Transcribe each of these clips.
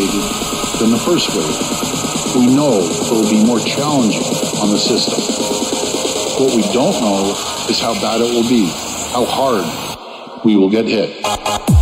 complicated than the first wave. We know it will be more challenging on the system. What we don't know is how bad it will be, how hard we will get hit.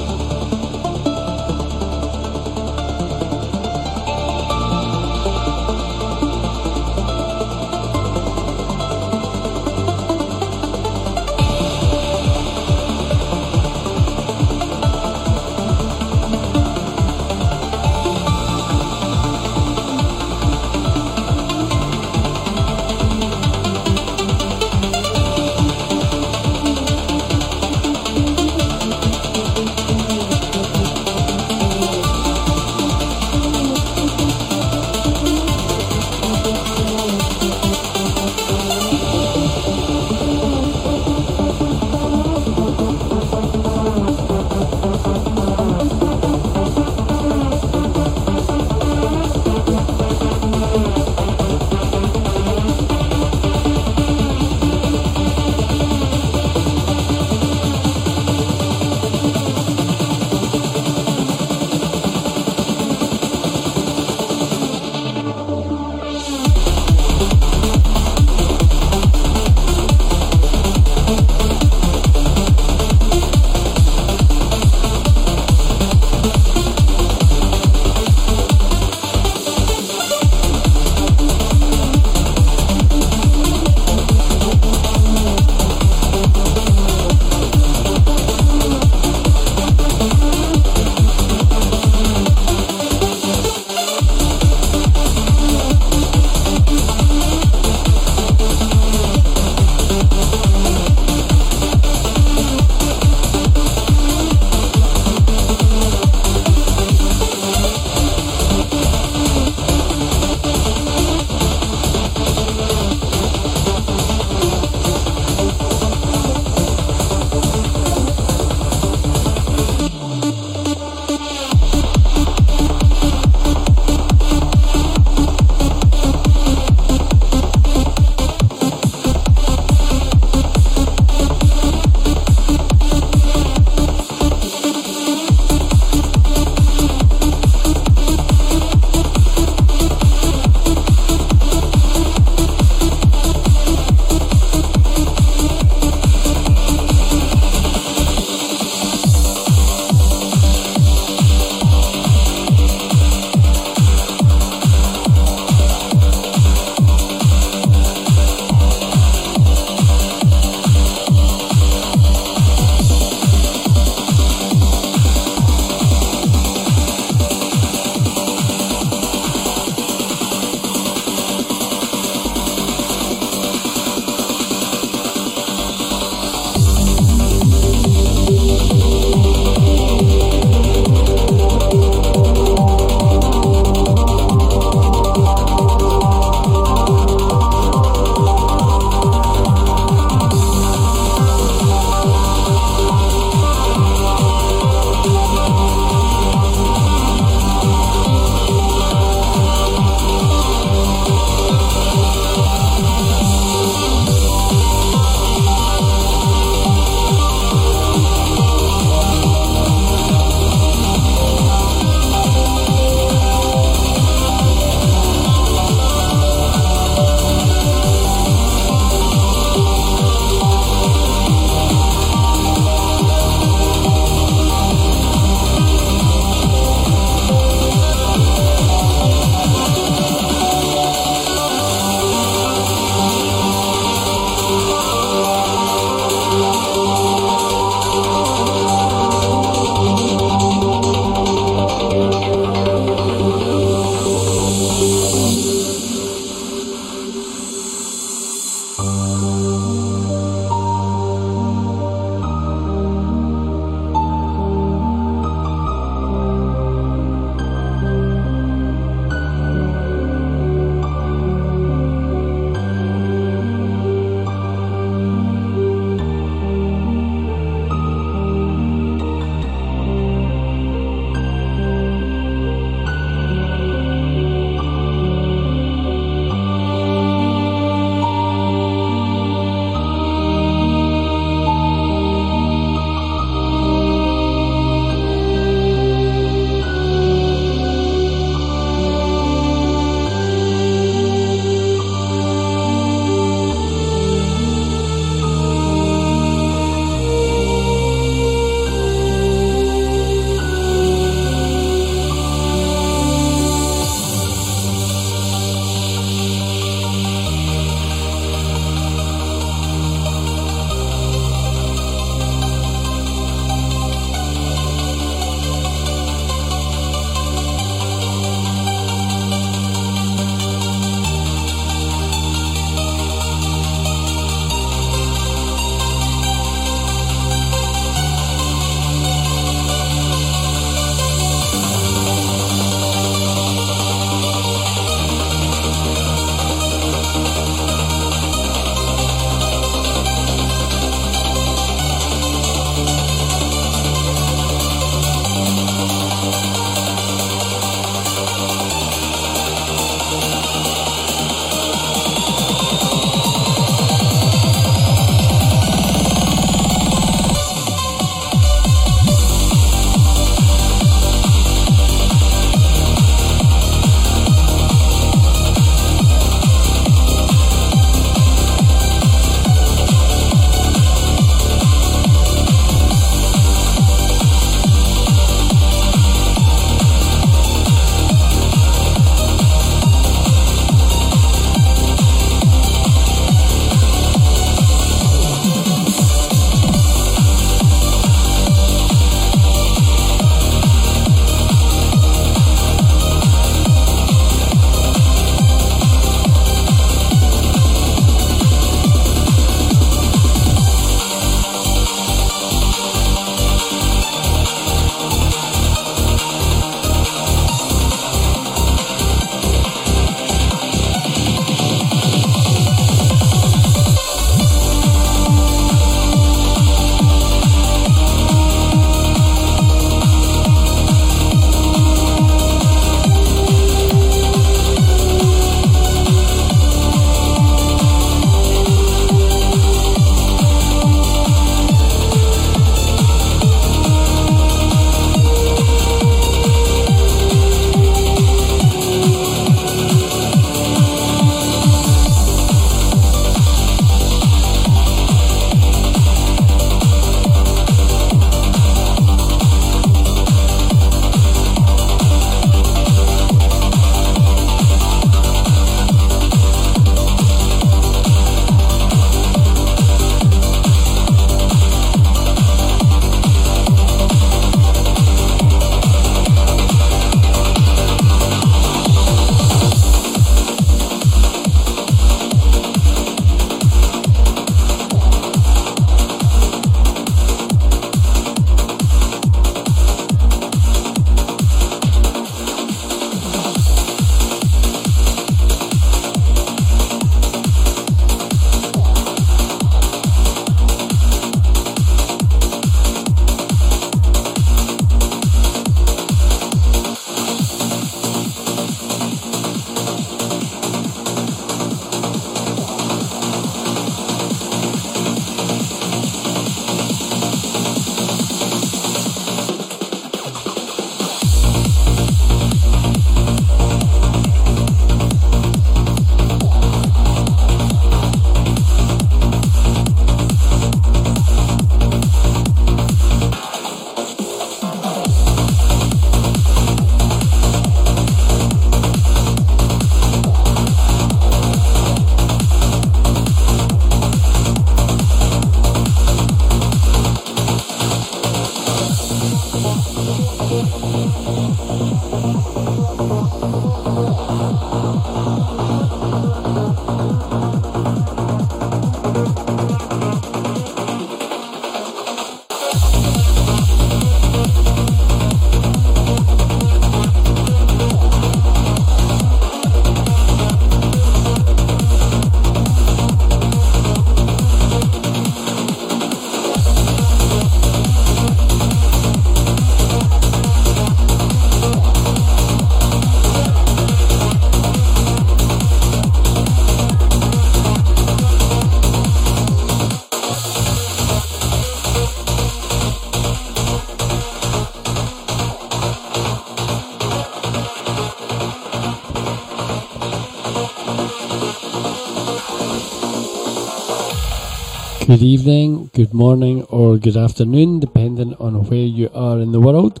Good evening, good morning, or good afternoon, depending on where you are in the world.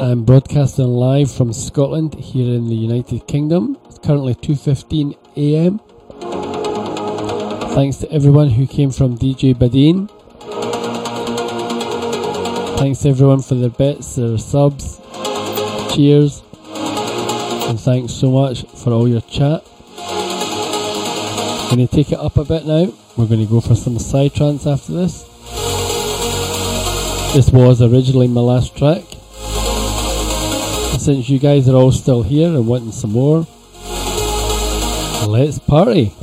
I'm broadcasting live from Scotland here in the United Kingdom. It's currently 2:15 a.m. Thanks to everyone who came from DJ Badin. Thanks everyone for their bets, their subs, cheers, and thanks so much for all your chat. Going to take it up a bit now. We're going to go for some psytrance after this. This was originally my last track. Since you guys are all still here and wanting some more, let's party!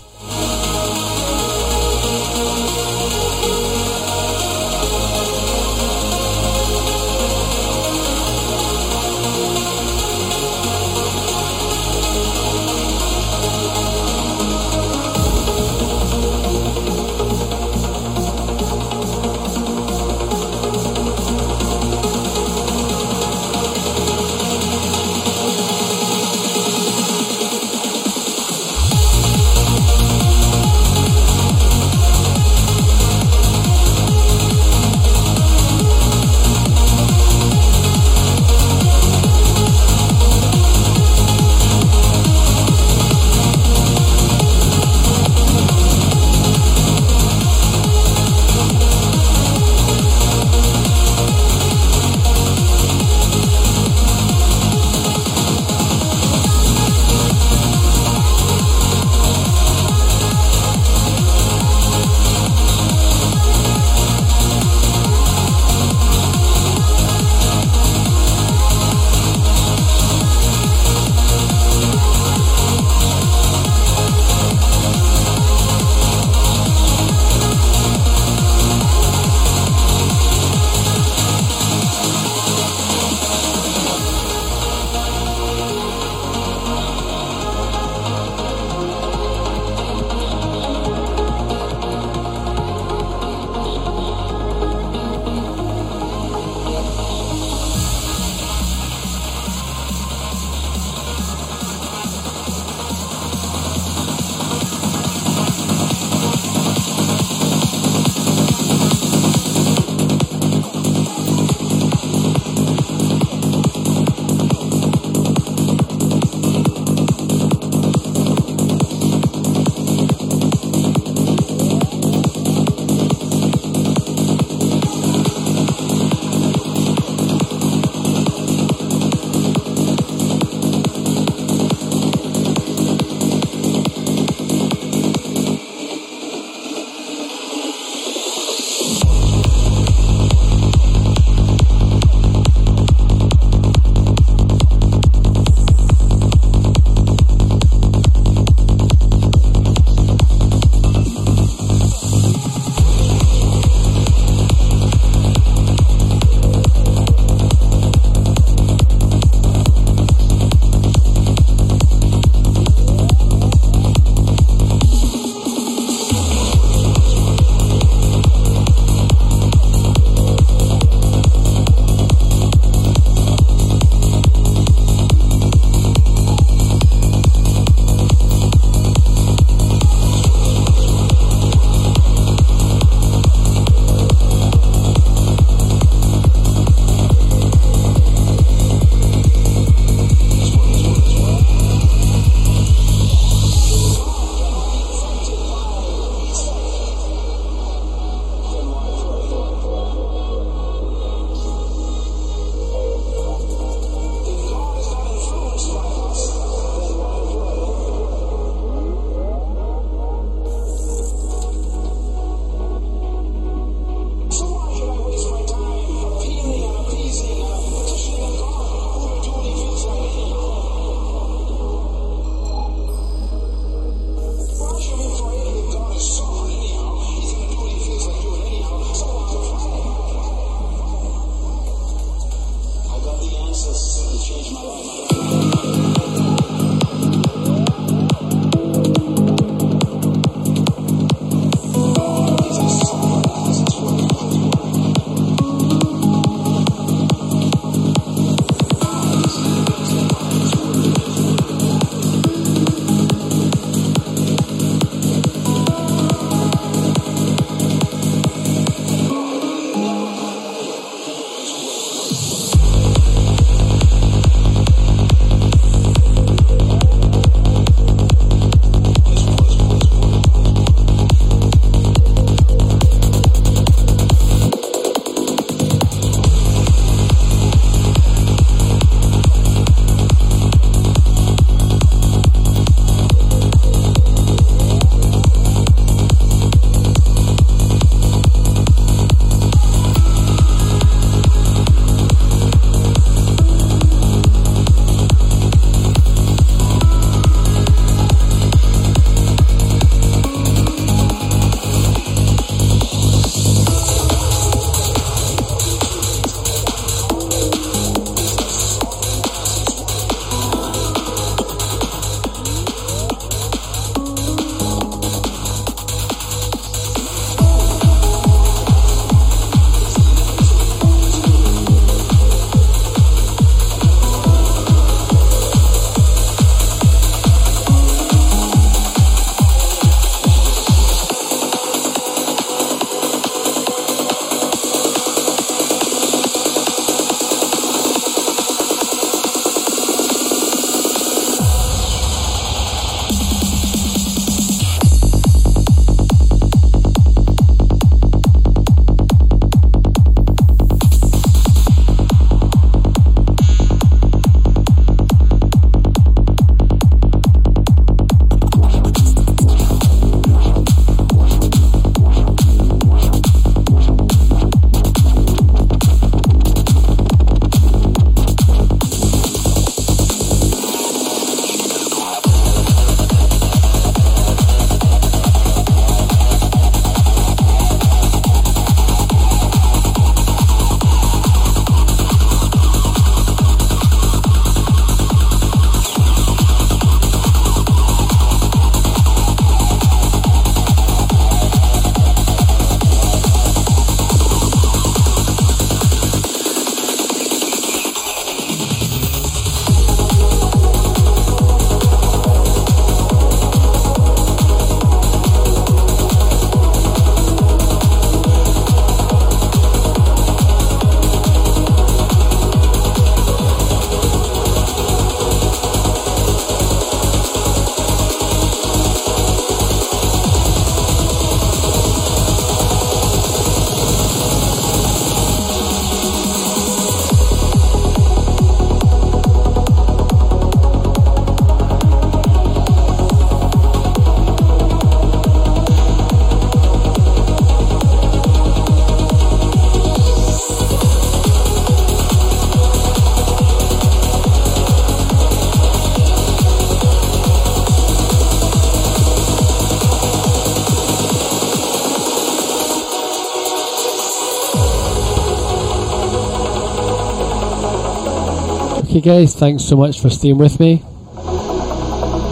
Okay, guys, thanks so much for staying with me.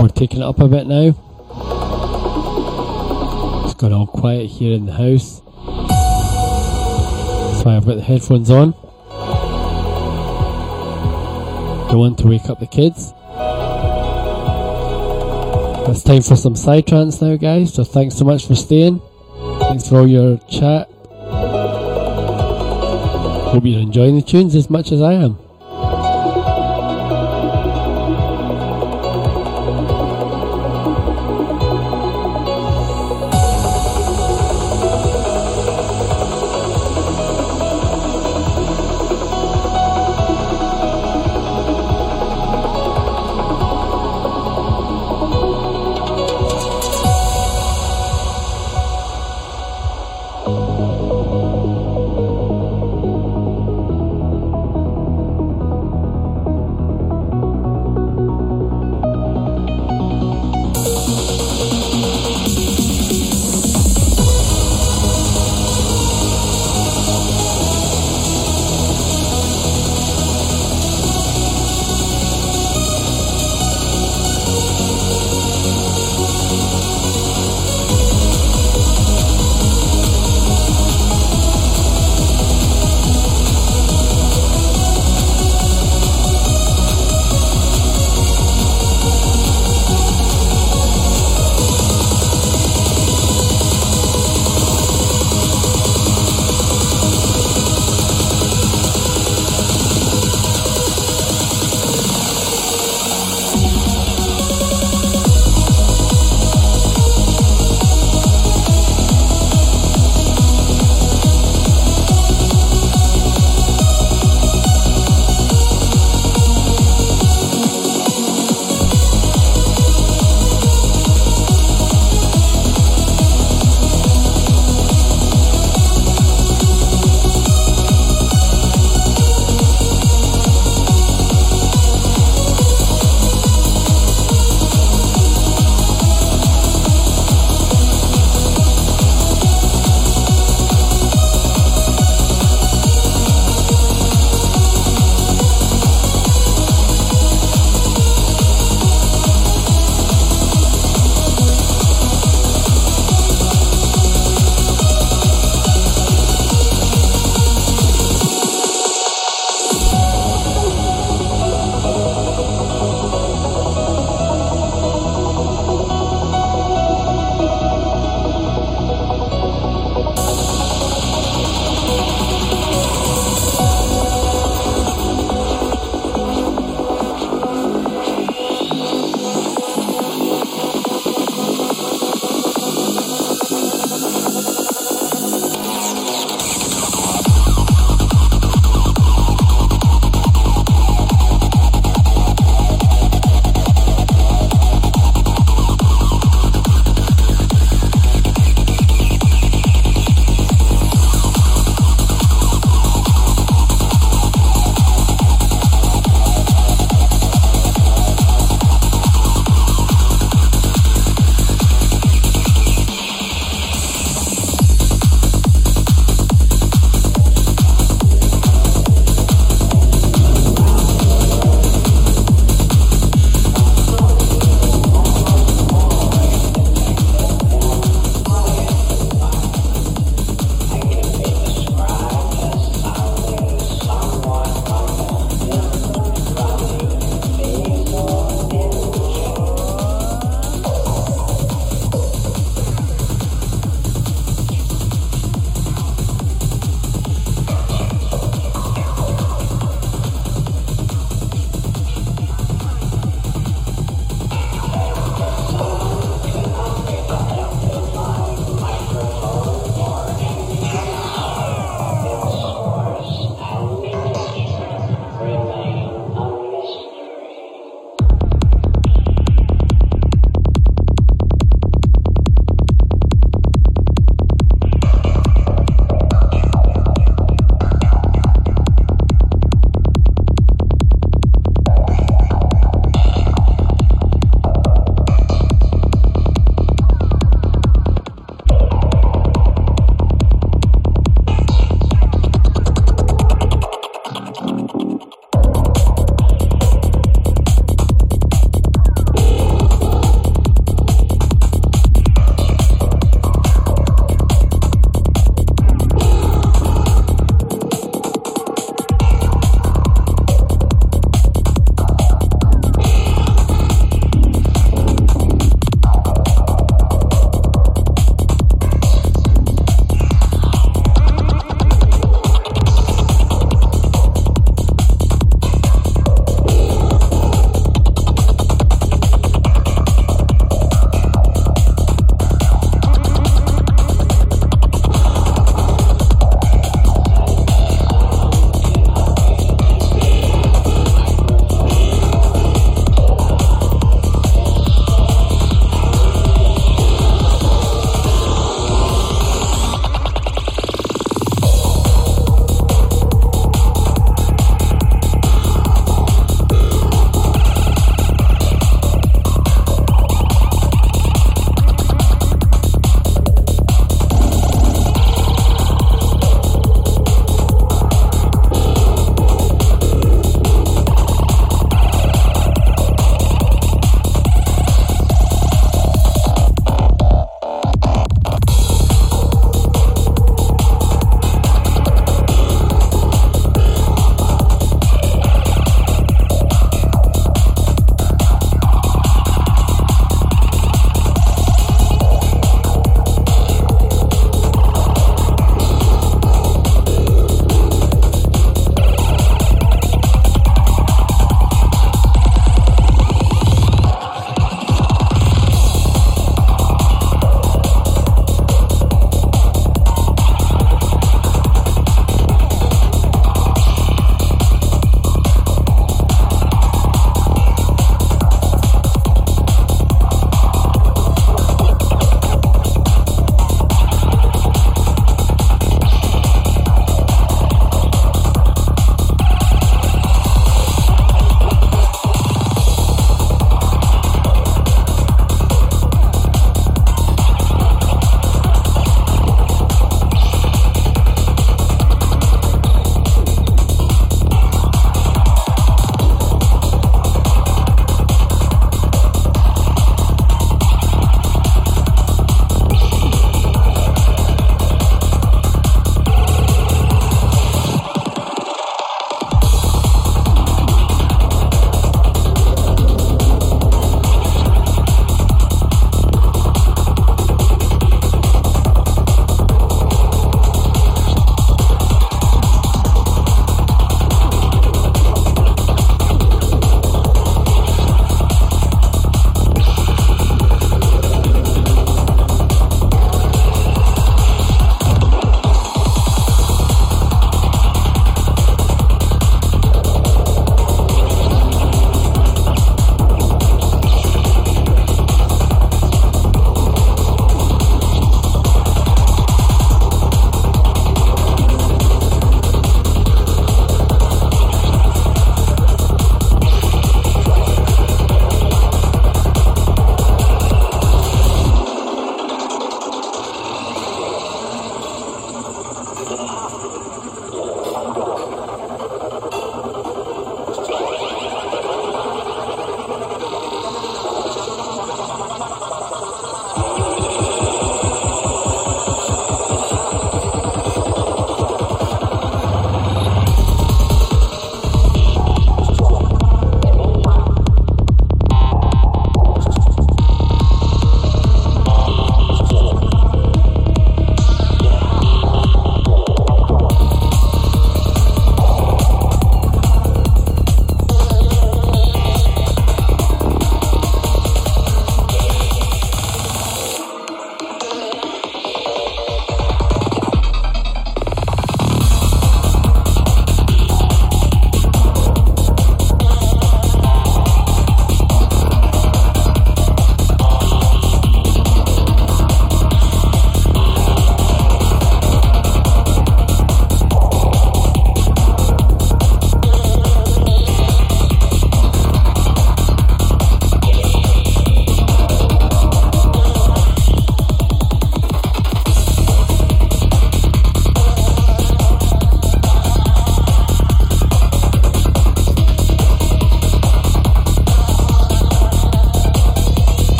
We're taking it up a bit now. It's got all quiet here in the house. Why I've got the headphones on. Don't want to wake up the kids. It's time for some Psytrance now, guys. So thanks so much for staying. Thanks for all your chat. Hope you're enjoying the tunes as much as I am.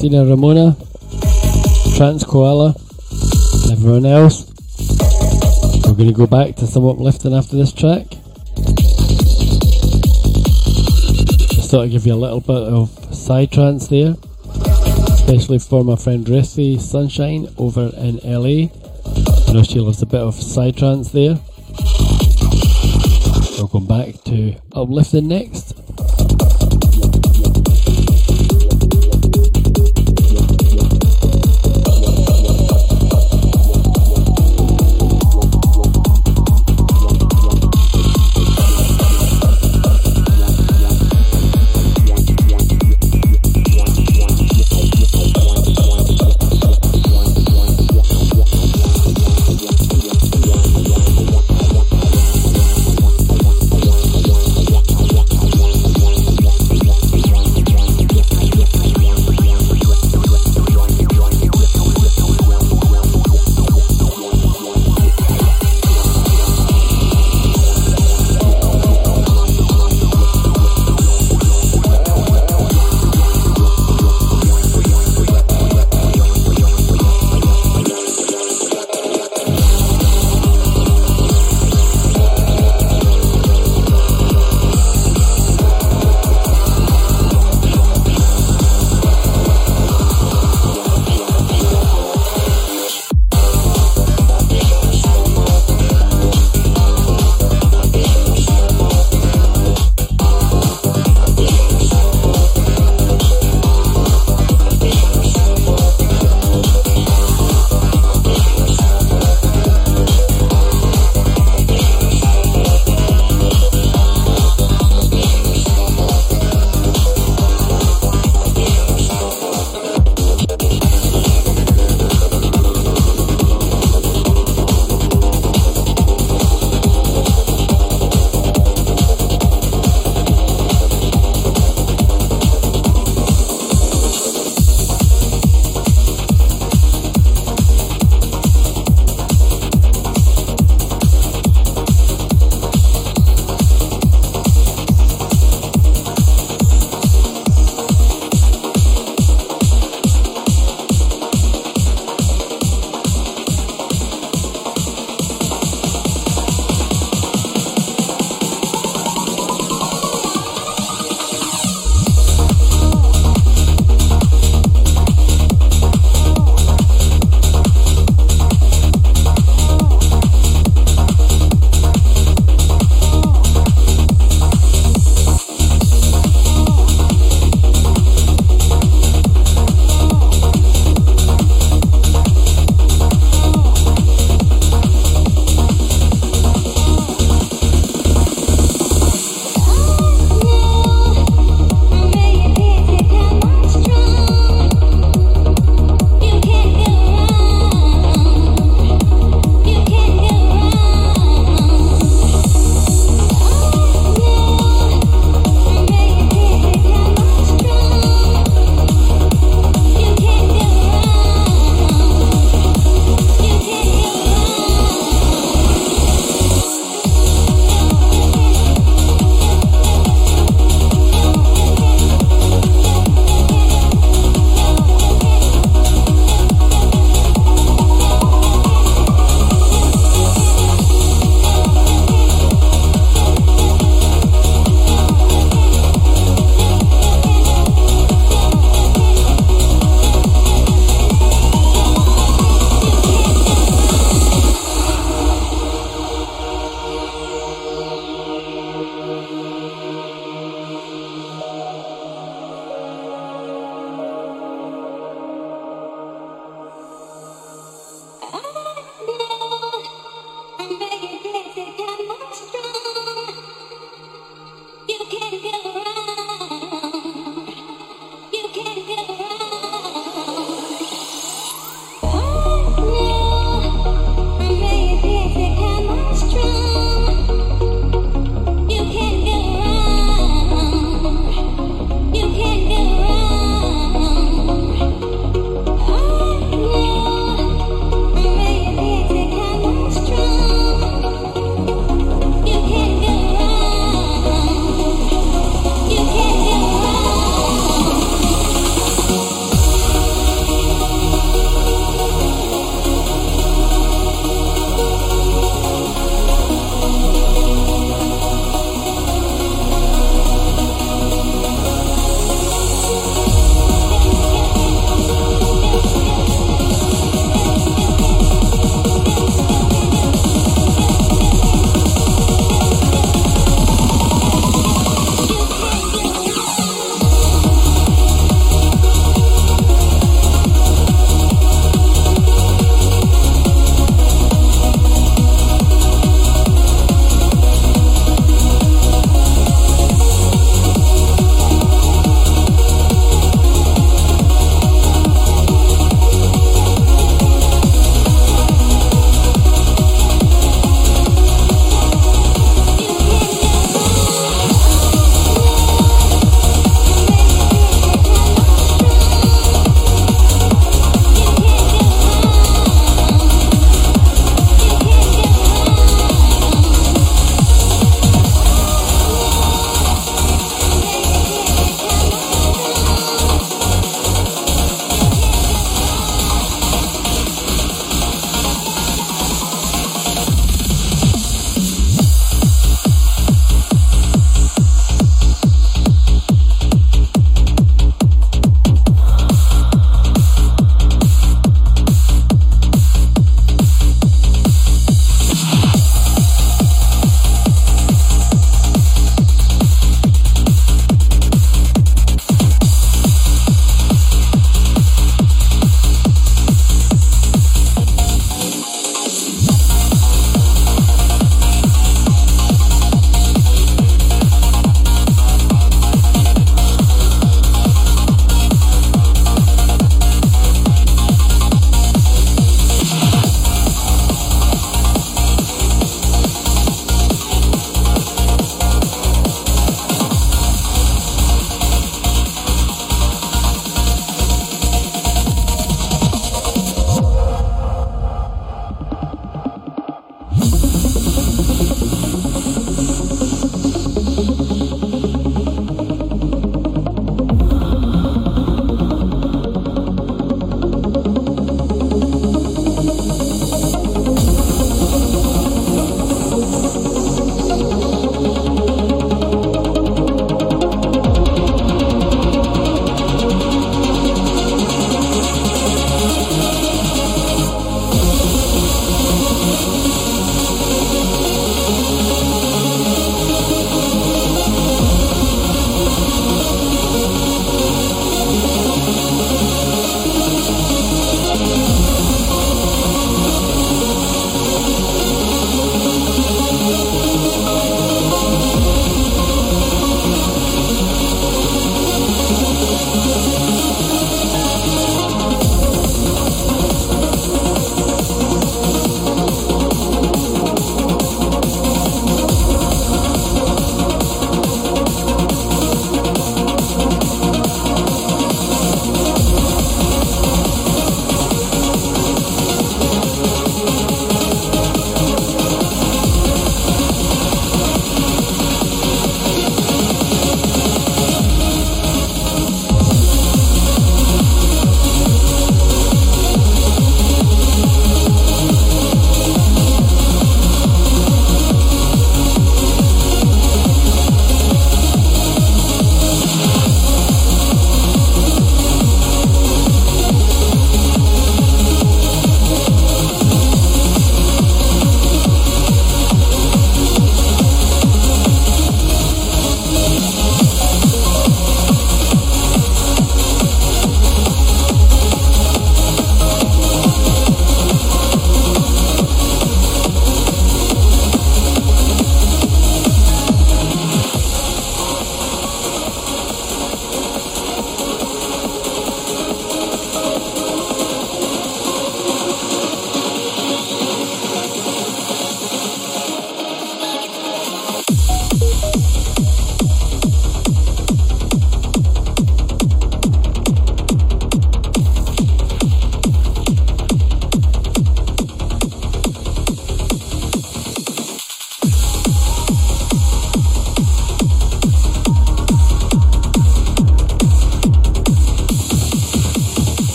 Christina Ramona, Trans Koala, and everyone else. We're going to go back to some uplifting after this track. Just thought I'd give you a little bit of psytrance there, especially for my friend Ruthie Sunshine over in LA. I know she loves a bit of psytrance there. We're going back to uplifting next.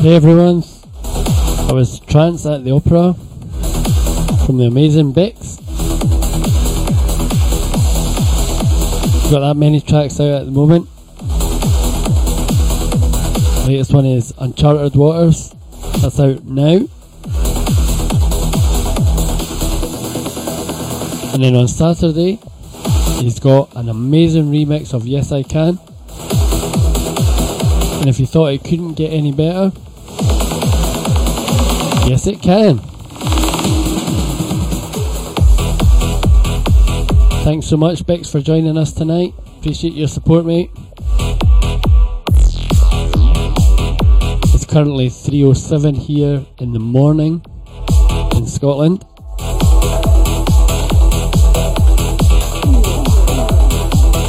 Hey everyone, I was Trance at the Opera from the amazing Bex. Got that many tracks out at the moment. Latest one is Uncharted Waters. That's out now. And then on Saturday, he's got an amazing remix of Yes I Can. And if you thought it couldn't get any better, yes it can. Thanks so much, Bex, for joining us tonight. Appreciate your support, mate. It's currently 3.07 here in the morning in Scotland.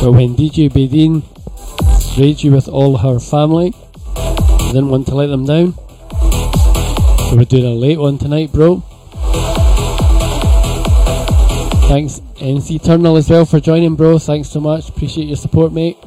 But when DJ Bedin sprayed you with all her family, I didn't want to let them down. We're doing a late one tonight, bro. Thanks, NC Terminal, as well, for joining, bro. Thanks so much. Appreciate your support, mate.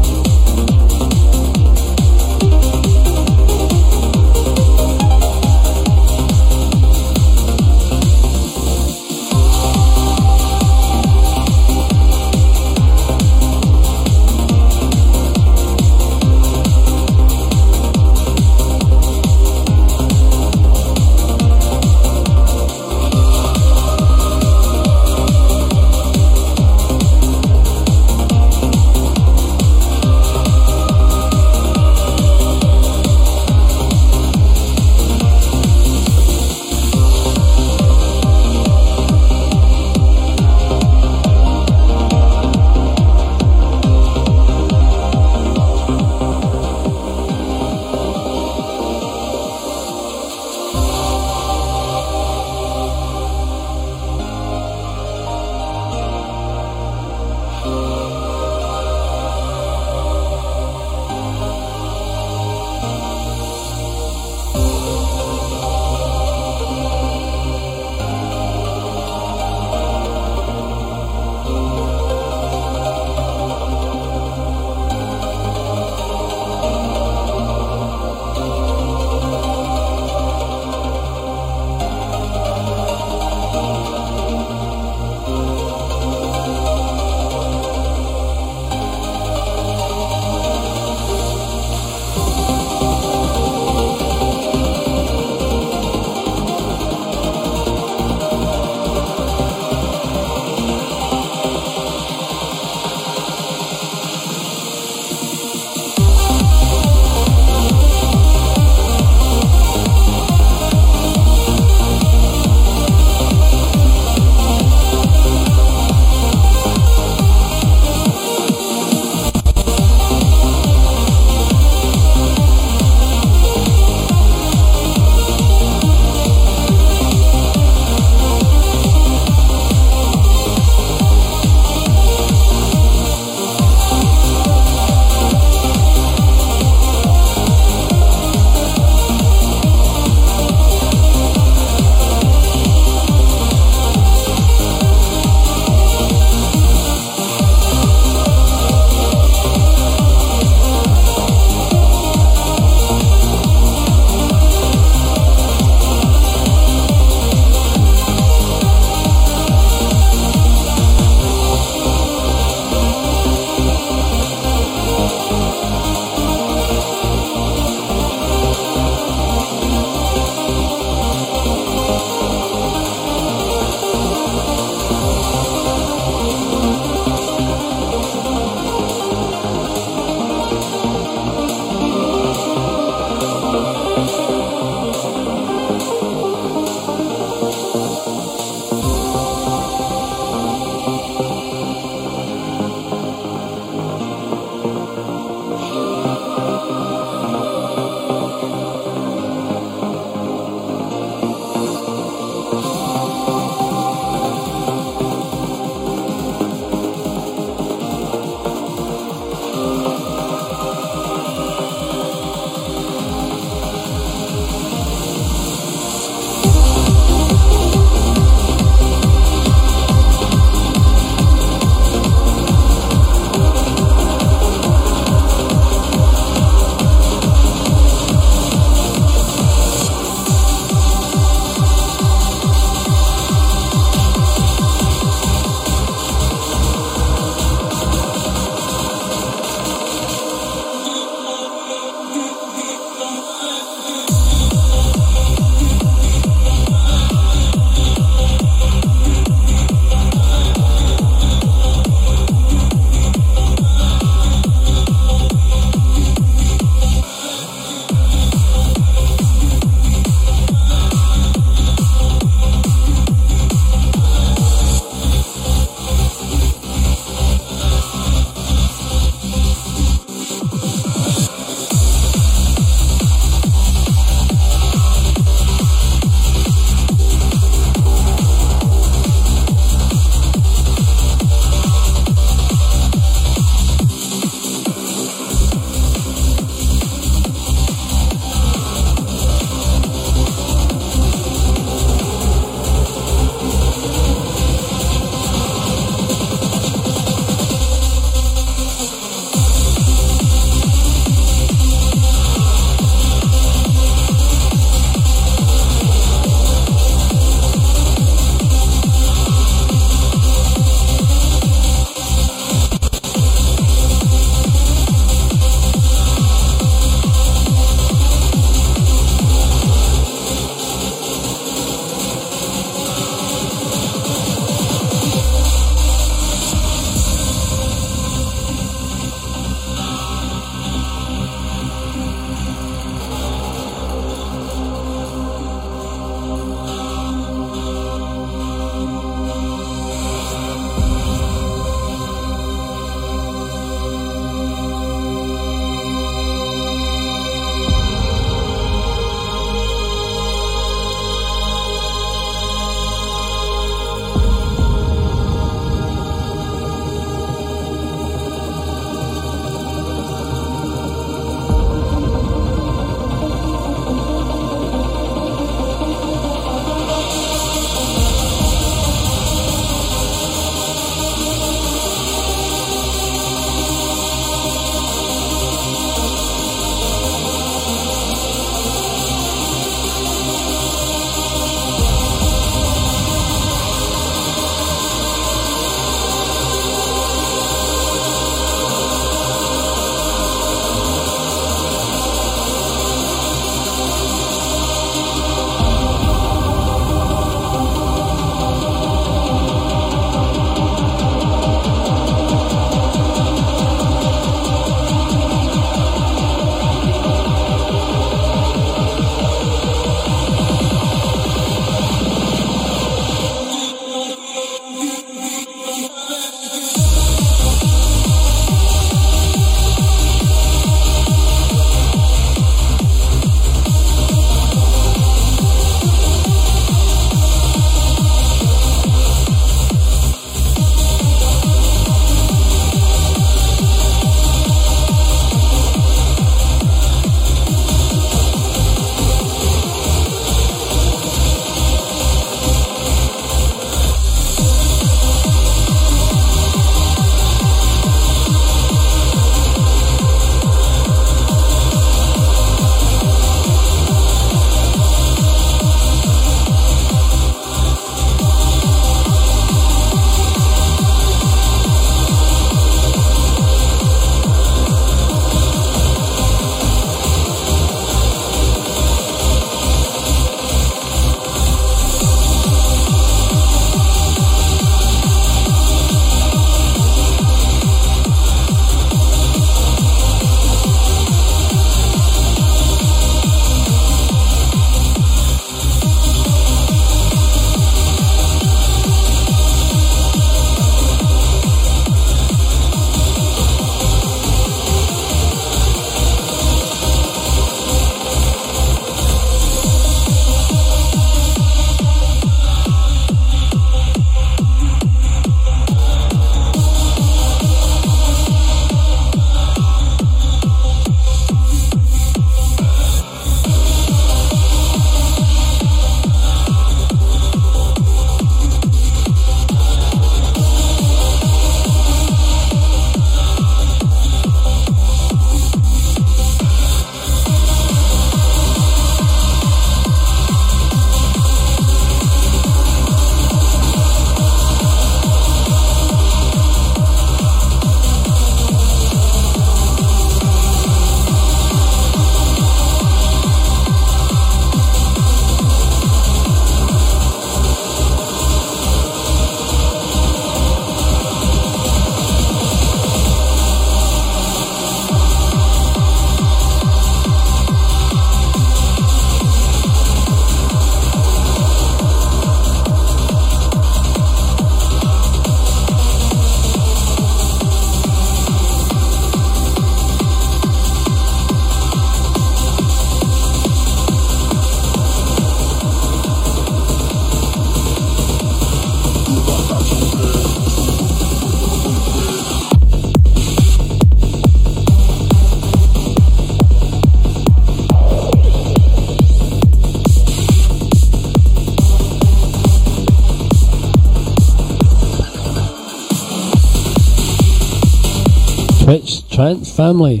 Family.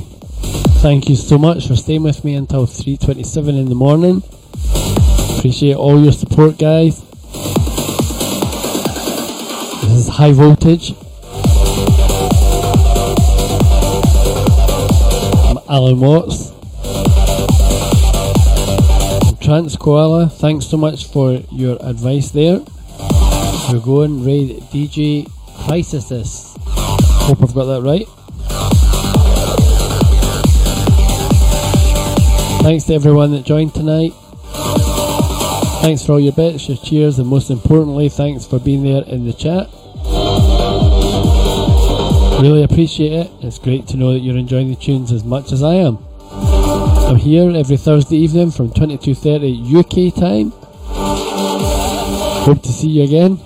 Thank you so much for staying with me until 3.27 in the morning. Appreciate all your support, guys. This is High Voltage. I'm Allen Watts. From Trance Koala, thanks so much for your advice there. We're going raid DJ Crisis. Hope I've got that right. Thanks to everyone that joined tonight. Thanks for all your bits, your cheers, and most importantly, thanks for being there in the chat. Really appreciate it. It's great to know that you're enjoying the tunes as much as I am. I'm here every Thursday evening from 22:30 UK time. Hope to see you again.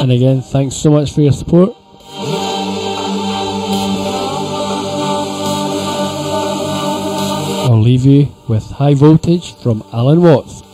And again, thanks so much for your support. Leave you with High Voltage from Allen Watts.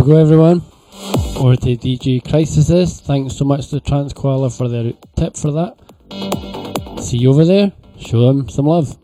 Go, everyone. Over to DJ Crisis. Thanks so much to Trance Koala for their tip for that. See you over there. Show them some love.